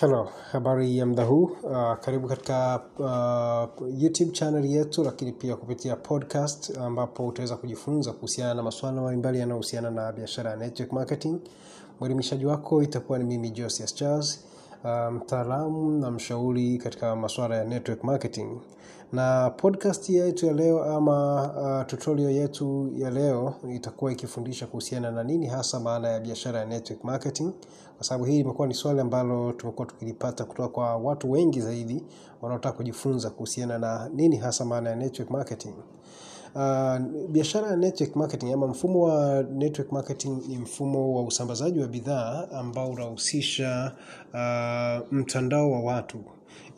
Hello, habari ya mda huu. Uh, karibu katika uh, YouTube channel yetu, lakini pia kupitia podcast ambapo utaweza kujifunza kuhusiana na masuala mbalimbali yanayohusiana na biashara ya network marketing. Mwelimishaji wako itakuwa ni mimi Josias Charles, uh, mtaalamu na mshauri katika masuala ya network marketing. Na podcast yetu ya leo ama uh, tutorial yetu ya leo itakuwa ikifundisha kuhusiana na nini hasa maana ya biashara ya network marketing, kwa sababu hii limekuwa ni swali ambalo tumekuwa tukilipata kutoka kwa watu wengi zaidi wanaotaka kujifunza kuhusiana na nini hasa maana ya network marketing. Uh, biashara ya network marketing ama mfumo wa network marketing ni mfumo wa usambazaji wa bidhaa ambao unahusisha uh, mtandao wa watu.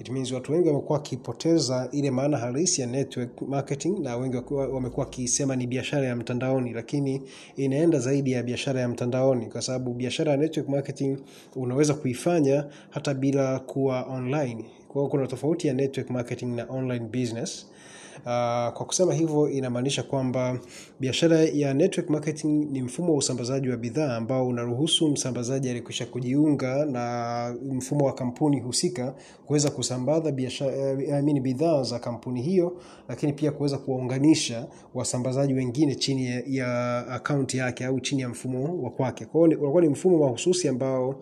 It means watu wengi wamekuwa wakipoteza ile maana halisi ya network marketing na wengi wamekuwa wakisema ni biashara ya mtandaoni, lakini inaenda zaidi ya biashara ya mtandaoni, kwa sababu biashara ya network marketing unaweza kuifanya hata bila kuwa online. Kwa kuna tofauti ya network marketing na online business. Uh, kwa kusema hivyo inamaanisha kwamba biashara ya network marketing ni mfumo wa usambazaji wa bidhaa ambao unaruhusu msambazaji aliyekwisha kujiunga na mfumo wa kampuni husika kuweza kusambaza biashara eh, I bidhaa za kampuni hiyo, lakini pia kuweza kuwaunganisha wasambazaji wengine chini ya, ya akaunti yake au chini ya mfumo wa kwake. Kwa hiyo unakuwa ni mfumo mahususi ambao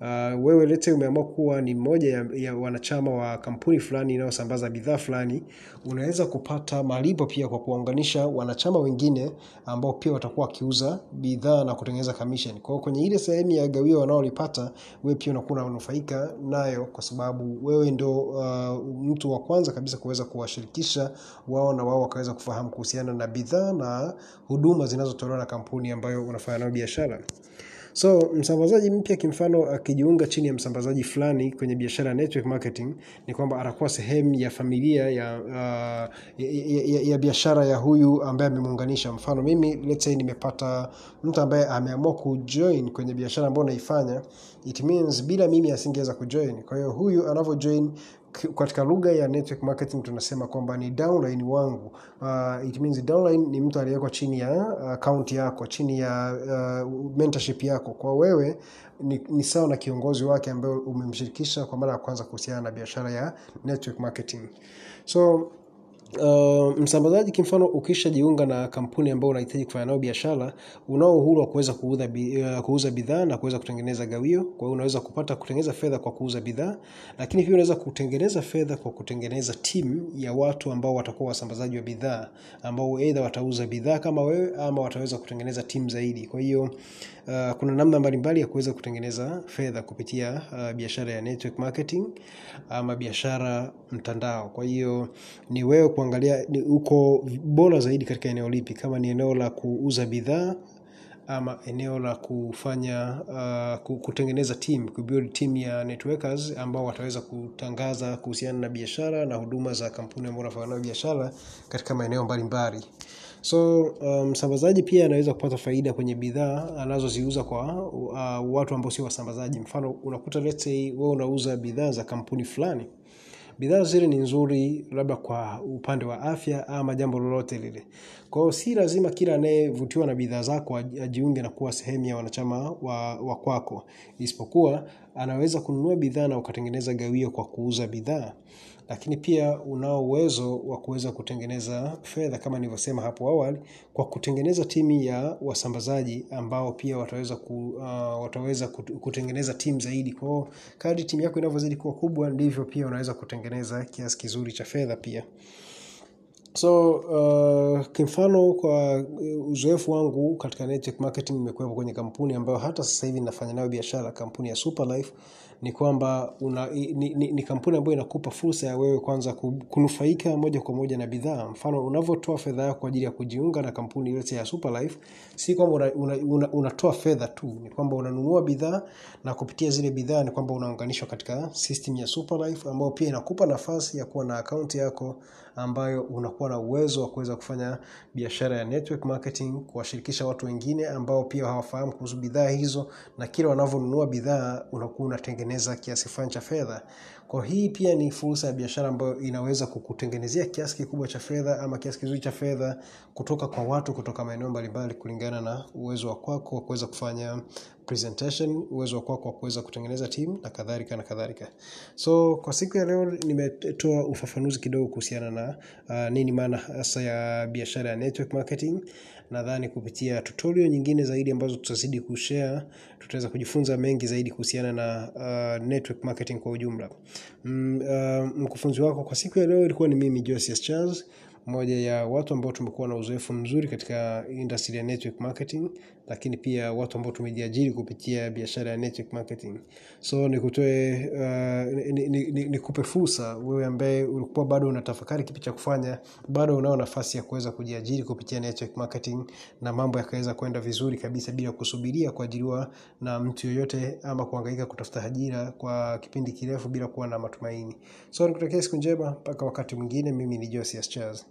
uh, wewe lete umeamua kuwa ni mmoja ya, ya wanachama wa kampuni fulani inayosambaza bidhaa fulani, unaweza kupata malipo pia kwa kuwaunganisha wanachama wengine ambao pia watakuwa wakiuza bidhaa na kutengeneza commission. Kwa kwenye ile sehemu ya gawio wanaolipata, wewe pia unakuwa unanufaika nayo, kwa sababu wewe ndo uh, mtu wa kwanza kabisa kuweza kuwashirikisha wao na wao wakaweza kufahamu kuhusiana na bidhaa na huduma zinazotolewa na kampuni ambayo unafanya nayo biashara. So msambazaji mpya kimfano akijiunga chini ya msambazaji fulani kwenye biashara ya network marketing, ni kwamba anakuwa sehemu ya familia ya, uh, ya, ya, ya, biashara ya huyu ambaye amemuunganisha. Mfano mimi let's say nimepata mtu ambaye ameamua kujoin kwenye biashara ambayo naifanya, it means bila mimi asingeweza kujoin. Kwa hiyo huyu anavyojoin katika lugha ya network marketing tunasema kwamba ni downline wangu. Uh, it means downline ni mtu aliyeko chini ya account yako, chini ya uh, mentorship yako. Kwa wewe ni, ni sawa na kiongozi wake ambaye umemshirikisha kwa mara ya kwanza kuhusiana na biashara ya network marketing. So Uh, msambazaji kimfano ukishajiunga na kampuni ambayo unahitaji kufanya nayo biashara, unao uhuru wa kuweza kuuza, uh, kuuza bidhaa na kuweza kutengeneza gawio. Kwa hiyo unaweza kupata kutengeneza fedha kwa kuuza bidhaa, lakini pia unaweza kutengeneza fedha kwa kutengeneza timu ya watu ambao watakuwa wasambazaji wa bidhaa, ambao aidha watauza bidhaa kama wewe ama wataweza kutengeneza timu zaidi. Kwa hiyo uh, kuna namna mbalimbali ya kuweza kutengeneza fedha kupitia uh, biashara ya network marketing ama biashara mtandao. Kwa hiyo ni wewe kuangalia uko bora zaidi katika eneo lipi, kama ni eneo la kuuza bidhaa ama eneo la kufanya uh, kutengeneza team, kubuild team ya networkers ambao wataweza kutangaza kuhusiana na biashara na huduma za kampuni ambao unafanya nayo biashara katika maeneo mbalimbali. So msambazaji msambazaji pia anaweza kupata faida kwenye bidhaa anazoziuza kwa uh, watu ambao sio wasambazaji. Mfano unakuta let's say wewe unauza bidhaa za kampuni fulani bidhaa zile ni nzuri labda kwa upande wa afya ama jambo lolote lile. Kwa si lazima kila anayevutiwa na bidhaa zako ajiunge na kuwa sehemu ya wanachama wa, wa kwako, isipokuwa anaweza kununua bidhaa na ukatengeneza gawio kwa kuuza bidhaa, lakini pia unao uwezo wa kuweza kutengeneza fedha kama nilivyosema hapo awali kwa kutengeneza timu ya wasambazaji ambao pia wataweza, ku, uh, wataweza kutengeneza timu zaidi. Kwa kadri timu yako inavyozidi kuwa kubwa ndivyo pia unaweza kutengeneza kiasi kizuri cha fedha pia. So uh, kimfano kwa uzoefu wangu katika network marketing, nimekuwepo kwenye kampuni ambayo hata sasa hivi nafanya nayo biashara, kampuni ya Superlife, ni kwamba una, ni, ni, ni kampuni ambayo inakupa fursa ya wewe kwanza ku- kunufaika moja kwa moja na bidhaa. Mfano unavyotoa fedha yako kwa ajili ya kujiunga na kampuni yote ya Superlife, si kwamba unatoa una, una, una fedha tu, ni kwamba unanunua bidhaa na kupitia zile bidhaa ni kwamba unaunganishwa katika system ya Superlife ambayo pia inakupa nafasi ya kuwa na akaunti yako ambayo unakuwa na uwezo wa kuweza kufanya biashara ya network marketing, kuwashirikisha watu wengine ambao pia hawafahamu kuhusu bidhaa hizo, na kila wanavyonunua bidhaa unakuwa unatengeneza kiasi fulani cha fedha. Kwa hii pia ni fursa ya biashara ambayo inaweza kukutengenezea kiasi kikubwa cha fedha ama kiasi kizuri cha fedha kutoka kwa watu kutoka maeneo mbalimbali kulingana na uwezo wa kwako wa kuweza kufanya presentation, uwezo wako wa kuweza kutengeneza timu na kadhalika na kadhalika. So kwa siku ya leo nimetoa ufafanuzi kidogo kuhusiana na uh, nini maana hasa ya biashara ya network marketing. Nadhani kupitia tutorial nyingine zaidi ambazo tutazidi kushare, tutaweza kujifunza mengi zaidi kuhusiana na uh, network marketing kwa ujumla. Mm, uh, mkufunzi wako kwa siku ya leo ilikuwa ni mimi Charles moja ya watu ambao tumekuwa na uzoefu mzuri katika industry ya network marketing, lakini pia watu ambao tumejiajiri kupitia biashara ya network marketing. So nikutoe uh, nikupe fursa wewe ambaye ulikuwa bado unatafakari kipi cha kufanya, bado unao nafasi ya kuweza kujiajiri kupitia network marketing na mambo yakaweza kwenda vizuri kabisa bila kusubiria kuajiriwa na mtu yoyote ama kuhangaika kutafuta ajira kwa kipindi kirefu bila kuwa na matumaini. So nikutakia siku njema mpaka wakati mwingine, mimi ni Josias Charles.